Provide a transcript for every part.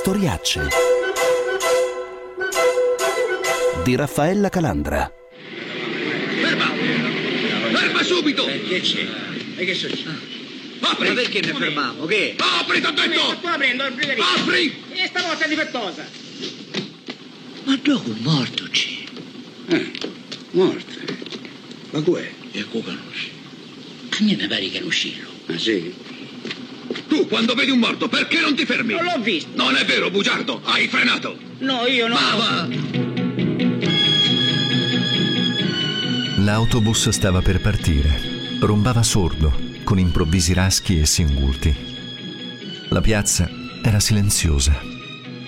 Storiacce di Raffaella Calandra. Ferma! Ferma subito! Che c'è? E che succede? Apri! Ma perché mi fermavo? Che? Apri, t'ho detto! Sto aprendo il. Apri! E stavolta difettosa. Ma dove è morto c'è? Eh, morte. Ma com'è? E come conosci? A me mi pare che è un uscillo. Ah sì? Tu quando vedi un morto perché non ti fermi? Non l'ho visto. Non è vero, bugiardo! Hai frenato! No, io no. Ma va! L'autobus stava per partire. Rombava sordo, con improvvisi raschi e singulti. La piazza era silenziosa.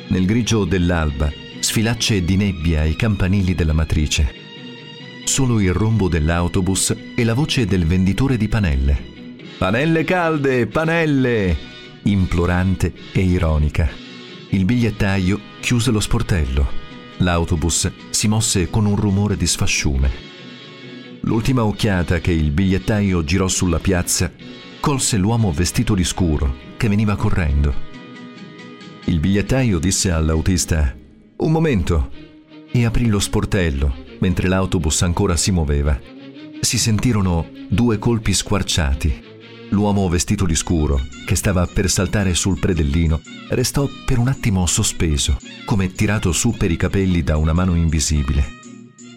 Nel grigio dell'alba, sfilacce di nebbia ai campanili della matrice. Solo il rombo dell'autobus e la voce del venditore di panelle. Panelle calde, panelle! Implorante e ironica. Il bigliettaio chiuse lo sportello. L'autobus si mosse con un rumore di sfasciume. L'ultima occhiata che il bigliettaio girò sulla piazza colse l'uomo vestito di scuro che veniva correndo. Il bigliettaio disse all'autista Un momento e aprì lo sportello mentre l'autobus ancora si muoveva. Si sentirono due colpi squarciati. L'uomo vestito di scuro, che stava per saltare sul predellino, restò per un attimo sospeso, come tirato su per i capelli da una mano invisibile.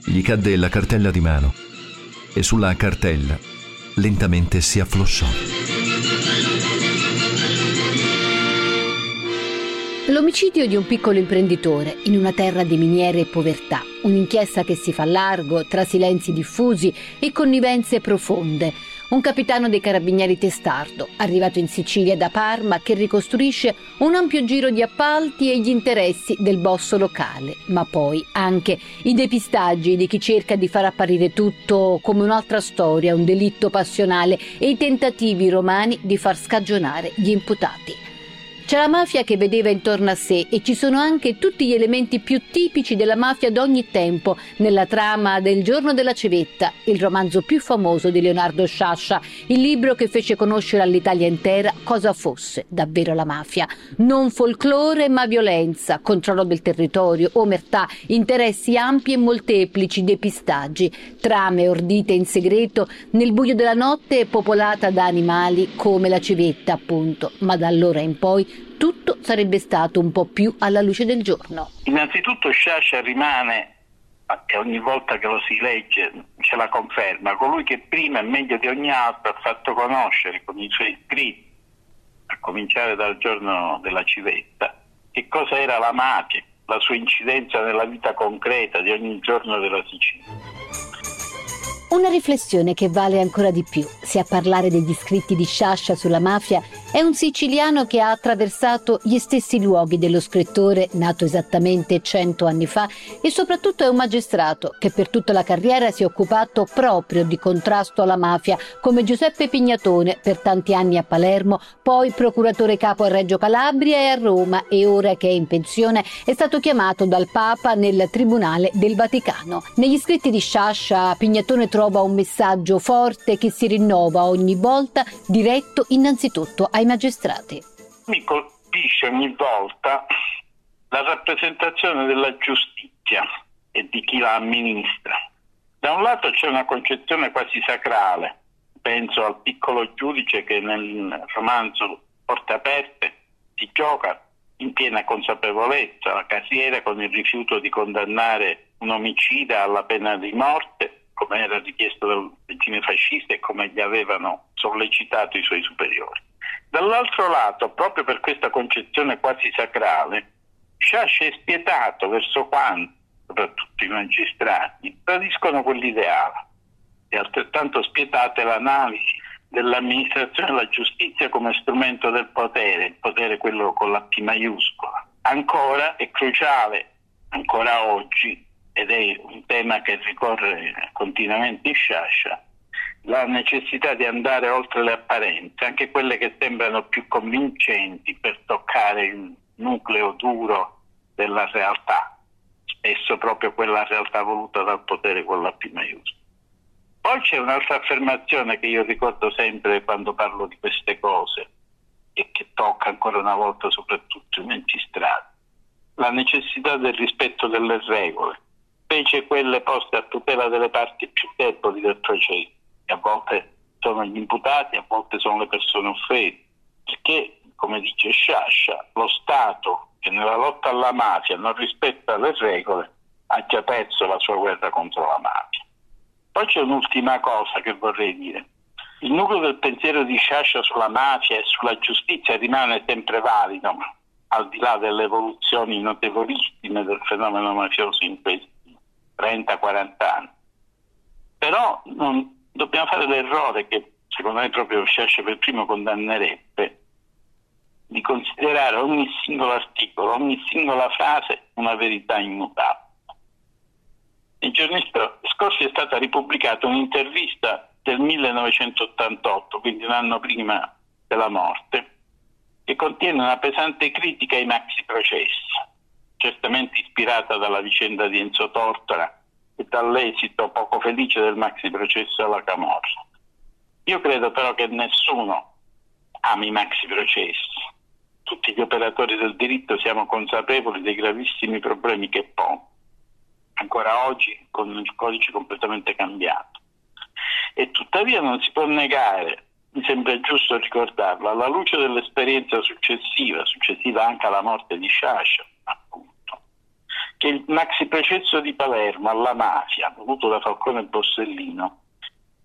Gli cadde la cartella di mano e sulla cartella lentamente si afflosciò. L'omicidio di un piccolo imprenditore in una terra di miniere e povertà, un'inchiesta che si fa largo tra silenzi diffusi e connivenze profonde. Un capitano dei carabinieri testardo, arrivato in Sicilia da Parma, che ricostruisce un ampio giro di appalti e gli interessi del boss locale, ma poi anche i depistaggi di chi cerca di far apparire tutto come un'altra storia, un delitto passionale e i tentativi romani di far scagionare gli imputati. C'è la mafia che vedeva intorno a sé e ci sono anche tutti gli elementi più tipici della mafia d'ogni tempo nella trama del Giorno della Civetta, il romanzo più famoso di Leonardo Sciascia, il libro che fece conoscere all'Italia intera cosa fosse davvero la mafia. Non folklore ma violenza, controllo del territorio, omertà, interessi ampi e molteplici, depistaggi, trame ordite in segreto nel buio della notte popolata da animali come la civetta appunto, ma da allora in poi tutto sarebbe stato un po' più alla luce del giorno. Innanzitutto Sciascia rimane, e ogni volta che lo si legge ce la conferma, colui che prima e meglio di ogni altro ha fatto conoscere con i suoi scritti, a cominciare dal giorno della civetta, che cosa era la mafia, la sua incidenza nella vita concreta di ogni giorno della Sicilia. Una riflessione che vale ancora di più se a parlare degli scritti di Sciascia sulla mafia è un siciliano che ha attraversato gli stessi luoghi dello scrittore nato esattamente cento anni fa e soprattutto è un magistrato che per tutta la carriera si è occupato proprio di contrasto alla mafia come Giuseppe Pignatone per tanti anni a Palermo, poi procuratore capo a Reggio Calabria e a Roma e ora che è in pensione è stato chiamato dal Papa nel Tribunale del Vaticano. Negli scritti di Sciascia Pignatone trova un messaggio forte che si rinnova ogni volta diretto innanzitutto ai magistrati. Mi colpisce ogni volta la rappresentazione della giustizia e di chi la amministra. Da un lato c'è una concezione quasi sacrale, penso al piccolo giudice che nel romanzo Porte Aperte si gioca in piena consapevolezza la casiera con il rifiuto di condannare un omicida alla pena di morte come era richiesto dal regime fascista e come gli avevano sollecitato i suoi superiori. Dall'altro lato, proprio per questa concezione quasi sacrale, Sciascia è spietato verso quanti, soprattutto i magistrati, tradiscono quell'ideale. È altrettanto spietata l'analisi dell'amministrazione della giustizia come strumento del potere, il potere quello con la P maiuscola. Ancora è cruciale, ancora oggi, ed è un tema che ricorre continuamente in Sciascia, la necessità di andare oltre le apparenze, anche quelle che sembrano più convincenti per toccare il nucleo duro della realtà, spesso proprio quella realtà voluta dal potere con la P maiuscola. Poi c'è un'altra affermazione che io ricordo sempre quando parlo di queste cose e che tocca ancora una volta soprattutto i magistrati. La necessità del rispetto delle regole, specie quelle poste a tutela delle parti più deboli del processo, a volte sono gli imputati, a volte sono le persone offese, perché, come dice Sciascia, lo Stato che nella lotta alla mafia non rispetta le regole ha già perso la sua guerra contro la mafia. Poi c'è un'ultima cosa che vorrei dire. Il nucleo del pensiero di Sciascia sulla mafia e sulla giustizia rimane sempre valido, al di là delle evoluzioni notevolissime del fenomeno mafioso in questi 30-40 anni. Però non, dobbiamo fare l'errore che secondo me proprio Sciascia per primo condannerebbe di considerare ogni singolo articolo, ogni singola frase una verità immutabile. Nei giorni scorsi è stata ripubblicata un'intervista del 1988, quindi un anno prima della morte, che contiene una pesante critica ai maxi processi, certamente ispirata dalla vicenda di Enzo Tortora dall'esito poco felice del maxi processo alla Camorra. Io credo però che nessuno ami i maxi processi. Tutti gli operatori del diritto siamo consapevoli dei gravissimi problemi che pongono, ancora oggi con il codice completamente cambiato. E tuttavia non si può negare, mi sembra giusto ricordarlo, alla luce dell'esperienza successiva, successiva anche alla morte di Sciascia, che il maxi processo di Palermo alla mafia, voluto da Falcone e Borsellino,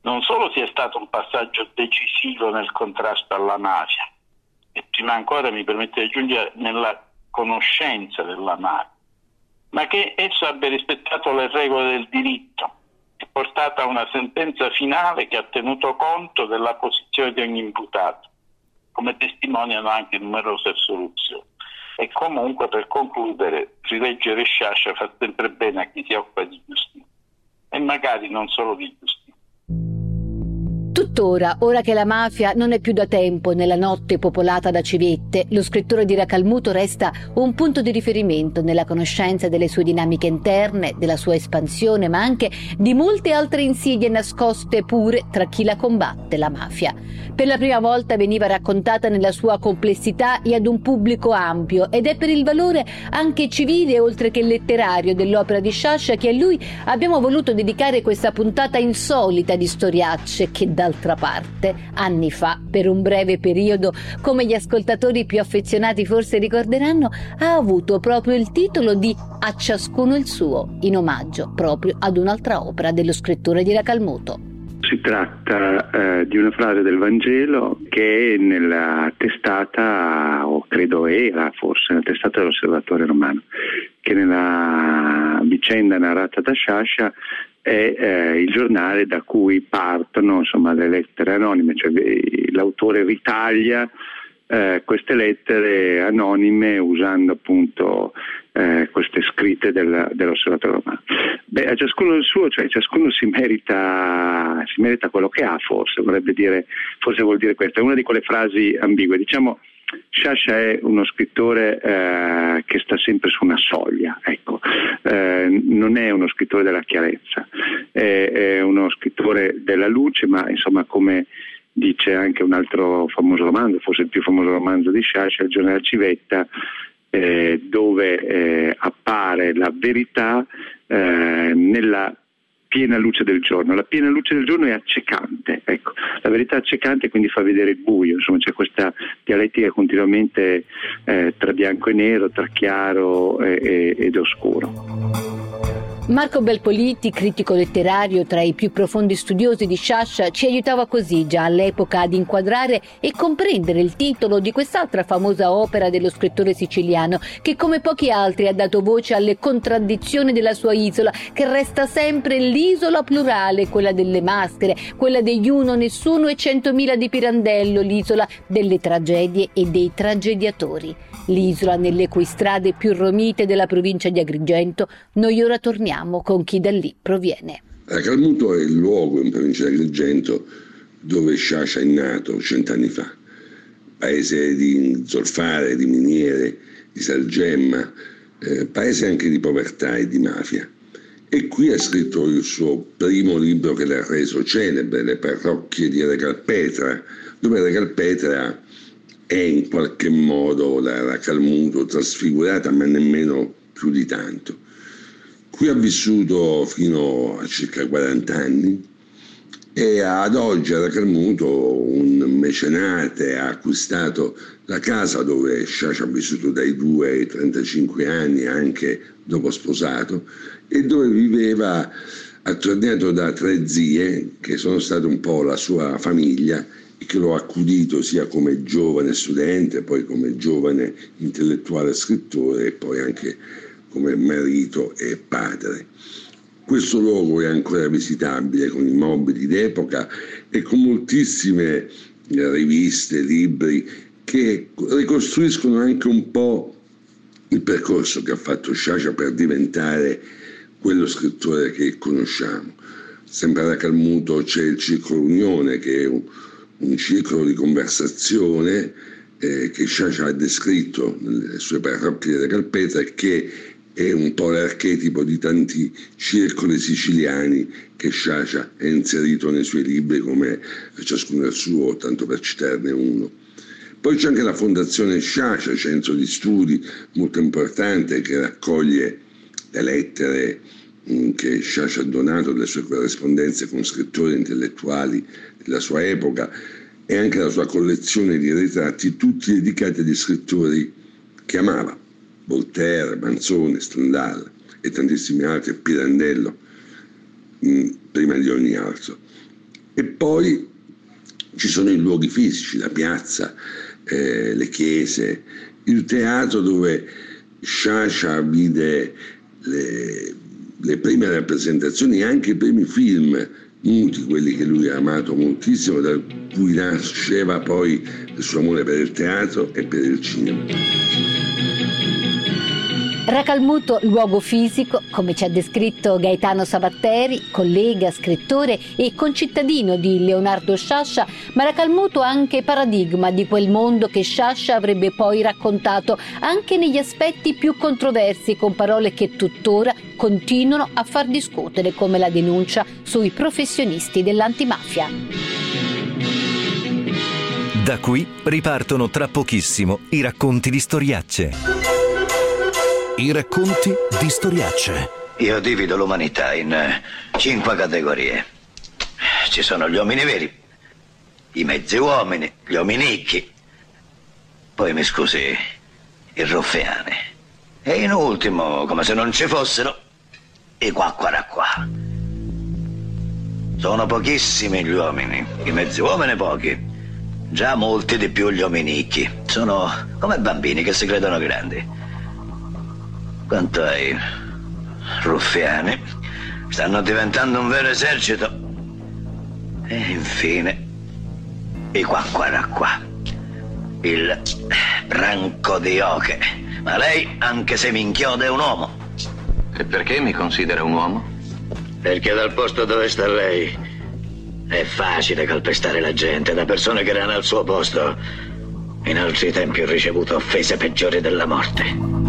non solo sia stato un passaggio decisivo nel contrasto alla mafia, e prima ancora mi permette di aggiungere nella conoscenza della mafia, ma che esso abbia rispettato le regole del diritto e portato a una sentenza finale che ha tenuto conto della posizione di ogni imputato, come testimoniano anche numerose assoluzioni. E comunque, per concludere, rileggere Sciascia fa sempre bene a chi si occupa di giustizia, e magari non solo di giustizia Tuttora, ora che la mafia non è più da tempo nella notte popolata da civette, lo scrittore di Racalmuto resta un punto di riferimento nella conoscenza delle sue dinamiche interne, della sua espansione, ma anche di molte altre insidie nascoste pure tra chi la combatte, la mafia. Per la prima volta veniva raccontata nella sua complessità e ad un pubblico ampio ed è per il valore anche civile oltre che letterario dell'opera di Sciascia che a lui abbiamo voluto dedicare questa puntata insolita di storiacce che d'altra parte, anni fa, per un breve periodo, come gli ascoltatori più affezionati forse ricorderanno, ha avuto proprio il titolo di A ciascuno il suo, in omaggio proprio ad un'altra opera dello scrittore di Racalmuto. Si tratta eh, di una frase del Vangelo che è nella testata, o credo era forse, nella testata dell'osservatore romano, che nella vicenda narrata da Sciascia è eh, il giornale da cui partono insomma, le lettere anonime, cioè l'autore ritaglia eh, queste lettere anonime usando appunto eh, queste scritte del, dell'osservatore romano. Beh, a ciascuno il suo, cioè ciascuno si merita, si merita quello che ha, forse, dire, forse vuol dire questo, è una di quelle frasi ambigue. Diciamo, Sciascia è uno scrittore eh, che sta sempre su una soglia, ecco. eh, non è uno scrittore della chiarezza, è, è, uno scrittore della luce, ma insomma come dice anche un altro famoso romanzo, forse il più famoso romanzo di Sciascia, Il giorno della civetta, eh, dove eh, appare la verità eh, nella piena luce del giorno. La piena luce del giorno è accecante, ecco. la verità è accecante quindi fa vedere il buio, insomma c'è questa dialettica continuamente eh, tra bianco e nero, tra chiaro e, e, ed oscuro. Marco Belpoliti, critico letterario tra i più profondi studiosi di Sciascia, ci aiutava così già all'epoca ad inquadrare e comprendere il titolo di quest'altra famosa opera dello scrittore siciliano, che come pochi altri ha dato voce alle contraddizioni della sua isola, che resta sempre l'isola plurale, quella delle maschere, quella degli uno nessuno e centomila di Pirandello, l'isola delle tragedie e dei tragediatori. L'isola nelle cui strade più romite della provincia di Agrigento, noi ora torniamo con chi da lì proviene. Calmuto è il luogo in provincia di Agrigento dove Sciascia è nato cent'anni fa, paese di zolfare, di miniere, di salgemma, eh, paese anche di povertà e di mafia. E qui ha scritto il suo primo libro che l'ha reso celebre, Le parrocchie di Regalpetra, dove Regalpetra è in qualche modo la, la Calmuto trasfigurata, ma nemmeno più di tanto. Qui ha vissuto fino a circa 40 anni e ad oggi ad Calmuto un mecenate ha acquistato la casa dove Sciascia ha vissuto dai 2 ai 35 anni anche dopo sposato e dove viveva attorniato da tre zie che sono state un po' la sua famiglia che lo ha accudito sia come giovane studente, poi come giovane intellettuale scrittore e poi anche come marito e padre. Questo luogo è ancora visitabile con i mobili d'epoca e con moltissime riviste, libri che ricostruiscono anche un po' il percorso che ha fatto Sciascia per diventare quello scrittore che conosciamo. Sempre da Calmuto c'è il Circolo Unione, che è un, un circolo di conversazione eh, che Sciascia ha descritto nelle sue parrocchie della Calpeta e che è un po' l'archetipo di tanti circoli siciliani che Sciascia ha inserito nei suoi libri come ciascuno il suo, tanto per citarne uno. Poi c'è anche la Fondazione Sciascia, centro di studi molto importante che raccoglie le lettere mm, che Sciascia ha donato, le sue corrispondenze con scrittori intellettuali della sua epoca e anche la sua collezione di ritratti, tutti dedicati agli scrittori che amava, Voltaire, Manzoni, Stendhal e tantissimi altri, Pirandello, mm, prima di ogni altro. E poi ci sono i luoghi fisici, la piazza, eh, le chiese, il teatro dove Sciascia vide le, le prime rappresentazioni e anche i primi film muti, quelli che lui ha amato moltissimo, da cui nasceva poi il suo amore per il teatro e per il cinema. Racalmuto, luogo fisico, come ci ha descritto Gaetano Sabatteri, collega, scrittore e concittadino di Leonardo Sciascia, ma Racalmuto anche paradigma di quel mondo che Sciascia avrebbe poi raccontato anche negli aspetti più controversi con parole che tuttora continuano a far discutere come la denuncia sui professionisti dell'antimafia. Da qui ripartono tra pochissimo i racconti di storiacce. I racconti di storiacce. Io divido l'umanità in eh, cinque categorie. Ci sono gli uomini veri, i mezzi uomini, gli uominicchi, poi mi scusi, i ruffiani. E in ultimo, come se non ci fossero, i qua. Sono pochissimi gli uomini, i mezzi uomini pochi. Già molti di più gli uominicchi. Sono come bambini che si credono grandi. Quanto ai ruffiani, stanno diventando un vero esercito. E infine, i qua qua qua. Il branco di oche. Ma lei, anche se mi inchioda, è un uomo. E perché mi considera un uomo? Perché dal posto dove sta lei è facile calpestare la gente da persone che erano al suo posto. In altri tempi ho ricevuto offese peggiori della morte.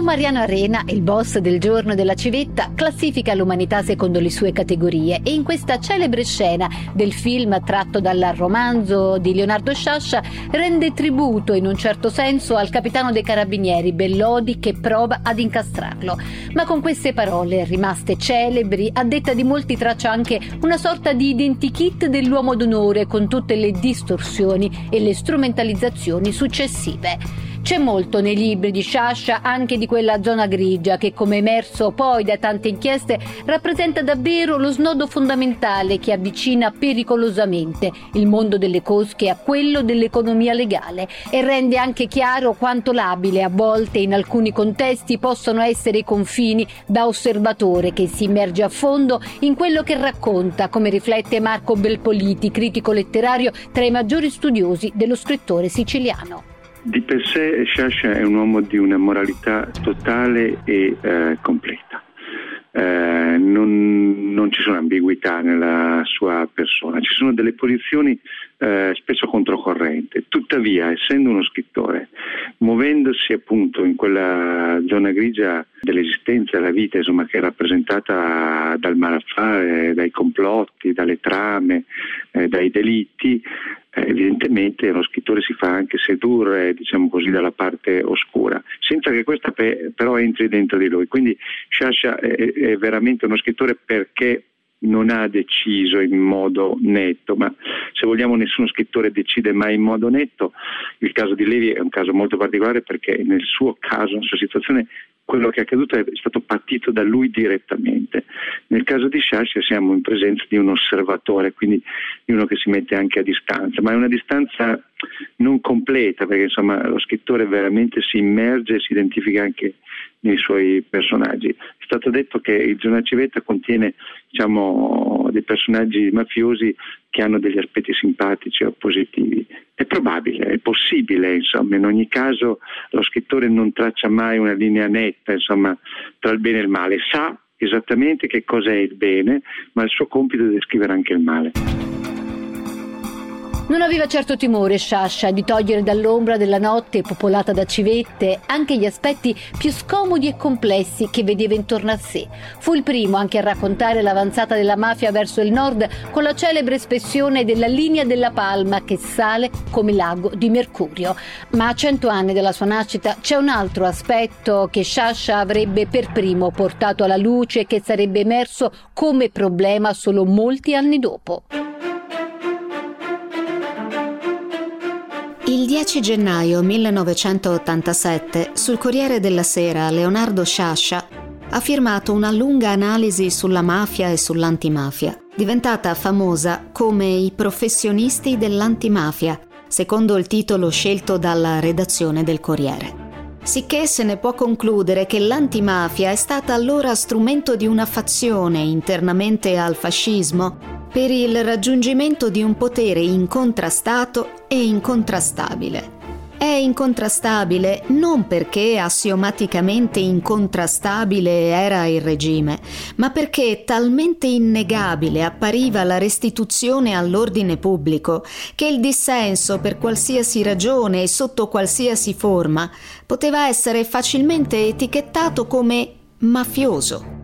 Don Mariano Arena, il boss del giorno della civetta, classifica l'umanità secondo le sue categorie e in questa celebre scena del film tratto dal romanzo di Leonardo Sciascia rende tributo in un certo senso al capitano dei carabinieri Bellodi che prova ad incastrarlo. Ma con queste parole rimaste celebri, a detta di molti traccia anche una sorta di identikit dell'uomo d'onore con tutte le distorsioni e le strumentalizzazioni successive. C'è molto nei libri di Sciascia anche di quella zona grigia che, come emerso poi da tante inchieste, rappresenta davvero lo snodo fondamentale che avvicina pericolosamente il mondo delle cosche a quello dell'economia legale e rende anche chiaro quanto labile a volte in alcuni contesti possono essere i confini da osservatore che si immerge a fondo in quello che racconta, come riflette Marco Belpoliti, critico letterario tra i maggiori studiosi dello scrittore siciliano. Di per sé Sciascia è un uomo di una moralità totale e eh, completa. eh, non, non, ci sono ambiguità nella sua persona, ci sono delle posizioni eh, spesso controcorrente. Tuttavia, essendo uno scrittore, muovendosi appunto in quella zona grigia dell'esistenza della vita, insomma, che è rappresentata dal malaffare, dai complotti, dalle trame, eh, dai delitti, eh, evidentemente uno scrittore si fa anche sedurre, diciamo così, dalla parte oscura, senza che questa pe- però entri dentro di lui. Quindi Sciascia è, è veramente uno scrittore perché non ha deciso in modo netto, ma se vogliamo nessuno scrittore decide mai in modo netto. Il caso di Levi è un caso molto particolare perché nel suo caso, nella sua situazione, quello che è accaduto è stato partito da lui direttamente. Nel caso di Sciascia siamo in presenza di un osservatore, quindi di uno che si mette anche a distanza, ma è una distanza non completa perché insomma lo scrittore veramente si immerge e si identifica anche nei suoi personaggi. È stato detto che il giornale Civetta contiene diciamo, dei personaggi mafiosi che hanno degli aspetti simpatici o positivi. È probabile, è possibile, insomma, in ogni caso lo scrittore non traccia mai una linea netta insomma, tra il bene e il male, sa esattamente che cosa è il bene, ma il suo compito è descrivere anche il male. Non aveva certo timore Sciascia di togliere dall'ombra della notte popolata da civette anche gli aspetti più scomodi e complessi che vedeva intorno a sé. Fu il primo anche a raccontare l'avanzata della mafia verso il nord con la celebre espressione della linea della palma che sale come lago di Mercurio. Ma a cento anni dalla sua nascita c'è un altro aspetto che Sciascia avrebbe per primo portato alla luce e che sarebbe emerso come problema solo molti anni dopo. Il 10 gennaio 1987 sul Corriere della Sera Leonardo Sciascia ha firmato una lunga analisi sulla mafia e sull'antimafia, diventata famosa come I professionisti dell'antimafia, secondo il titolo scelto dalla redazione del Corriere. Sicché se ne può concludere che l'antimafia è stata allora strumento di una fazione internamente al fascismo per il raggiungimento di un potere incontrastato e incontrastabile. È incontrastabile non perché assiomaticamente incontrastabile era il regime, ma perché talmente innegabile appariva la restituzione all'ordine pubblico che il dissenso per qualsiasi ragione e sotto qualsiasi forma poteva essere facilmente etichettato come mafioso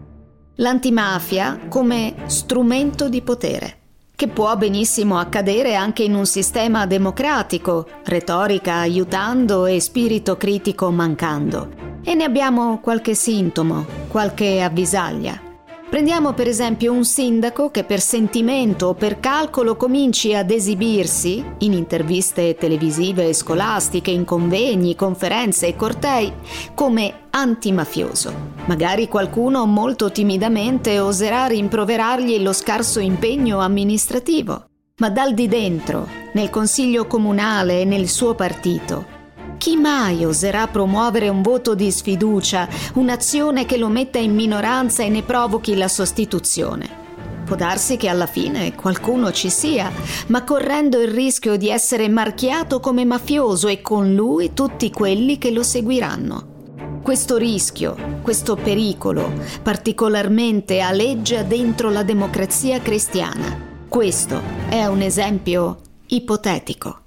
l'antimafia come strumento di potere, che può benissimo accadere anche in un sistema democratico, retorica aiutando e spirito critico mancando. E ne abbiamo qualche sintomo, qualche avvisaglia. Prendiamo per esempio un sindaco che per sentimento o per calcolo cominci ad esibirsi in interviste televisive e scolastiche, in convegni, conferenze e cortei come antimafioso. Magari qualcuno molto timidamente oserà rimproverargli lo scarso impegno amministrativo, ma dal di dentro, nel consiglio comunale e nel suo partito, chi mai oserà promuovere un voto di sfiducia, un'azione che lo metta in minoranza e ne provochi la sostituzione? Può darsi che alla fine qualcuno ci sia, ma correndo il rischio di essere marchiato come mafioso e con lui tutti quelli che lo seguiranno. Questo rischio, questo pericolo, particolarmente aleggia dentro la democrazia cristiana. Questo è un esempio ipotetico.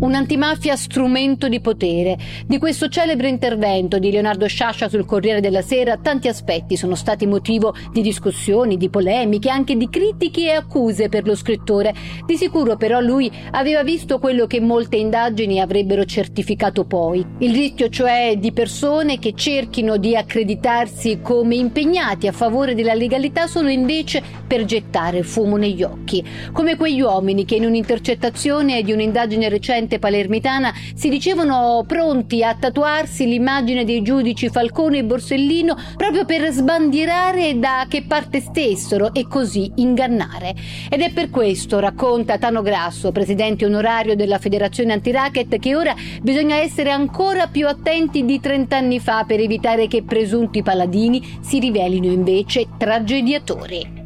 Un'antimafia strumento di potere. Di questo celebre intervento di Leonardo Sciascia sul Corriere della Sera tanti aspetti sono stati motivo di discussioni, di polemiche, anche di critiche e accuse per lo scrittore. Di sicuro però lui aveva visto quello che molte indagini avrebbero certificato poi. Il rischio cioè di persone che cerchino di accreditarsi come impegnati a favore della legalità solo invece per gettare fumo negli occhi. Come quegli uomini che in un'intercettazione di un'indagine recente corrente palermitana si dicevano pronti a tatuarsi l'immagine dei giudici Falcone e Borsellino proprio per sbandierare da che parte stessero e così ingannare. Ed è per questo, racconta Tano Grasso, presidente onorario della Federazione Antiracket, che ora bisogna essere ancora più attenti di 30 anni fa per evitare che presunti paladini si rivelino invece tragediatori.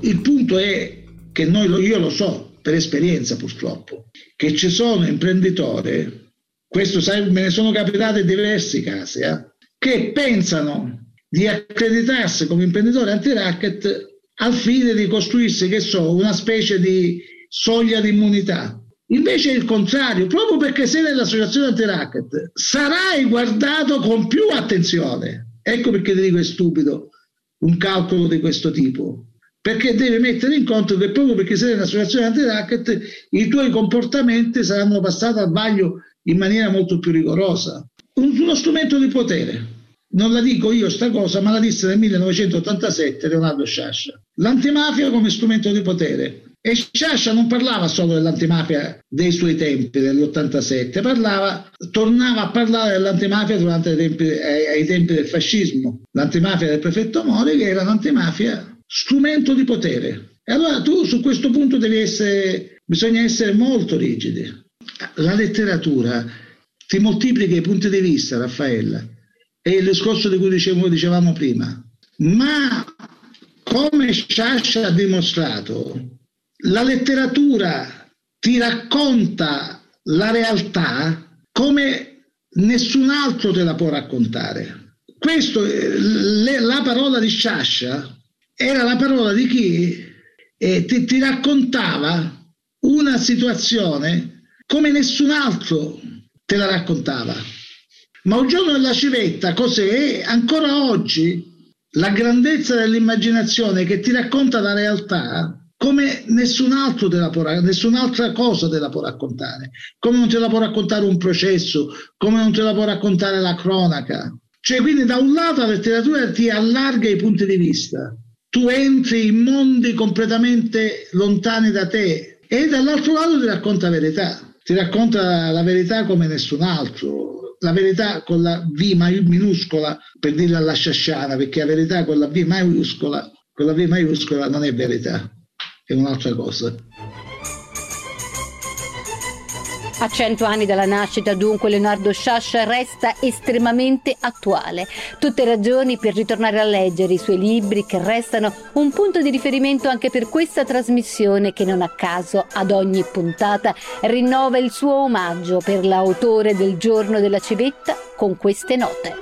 Il punto è che noi, io lo so per esperienza purtroppo, che ci sono imprenditori, questo sai, me ne sono capitate diversi casi, eh, che pensano di accreditarsi come imprenditori anti-racket al fine di costruirsi, che so, una specie di soglia di immunità. Invece è il contrario, proprio perché sei nell'associazione anti-racket, sarai guardato con più attenzione. Ecco perché ti dico è stupido un calcolo di questo tipo. Perché devi mettere in conto che proprio perché sei nell'associazione anti-racket i tuoi comportamenti saranno passati al vaglio in maniera molto più rigorosa. uno strumento di potere. Non la dico io sta cosa, ma la disse nel 1987 Leonardo Sciascia. L'antimafia come strumento di potere. E Sciascia non parlava solo dell'antimafia dei suoi tempi, dell'87, parlava, tornava a parlare dell'antimafia durante i tempi, ai, ai tempi del fascismo. L'antimafia del prefetto Mori, che era un'antimafia strumento di potere. E allora tu su questo punto devi essere, bisogna essere molto rigidi. La letteratura ti moltiplica i punti di vista, Raffaella, è il discorso di cui dicevo, dicevamo prima. Ma come Sciascia ha dimostrato, la letteratura ti racconta la realtà come nessun altro te la può raccontare. Questo, le, la parola di Sciascia era la parola di chi eh, ti, ti raccontava una situazione come nessun altro te la raccontava. Ma un giorno nella civetta, cos'è? Ancora oggi la grandezza dell'immaginazione che ti racconta la realtà come nessun altro te la può, nessun'altra cosa te la può raccontare, come non te la può raccontare un processo, come non te la può raccontare la cronaca. Cioè, quindi da un lato la letteratura ti allarga i punti di vista, tu entri in mondi completamente lontani da te e dall'altro lato ti racconta verità, ti racconta la verità come nessun altro, la verità con la V minuscola per dirla alla sciasciana, perché la verità con la V maiuscola, con la V maiuscola non è verità è un'altra cosa. A cento anni dalla nascita, dunque, Leonardo Sciascia resta estremamente attuale. Tutte ragioni per ritornare a leggere i suoi libri che restano un punto di riferimento anche per questa trasmissione che non a caso ad ogni puntata rinnova il suo omaggio per l'autore del giorno della civetta con queste note.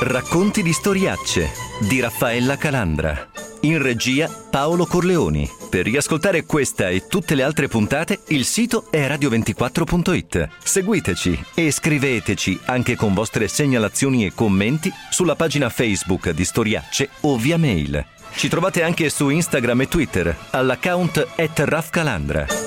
Racconti di storiacce di Raffaella Calandra. In regia Paolo Corleoni. Per riascoltare questa e tutte le altre puntate il sito è radio24.it. Seguiteci e scriveteci anche con vostre segnalazioni e commenti sulla pagina Facebook di Storiacce o via mail. Ci trovate anche su Instagram e Twitter all'account at Rafcalandra.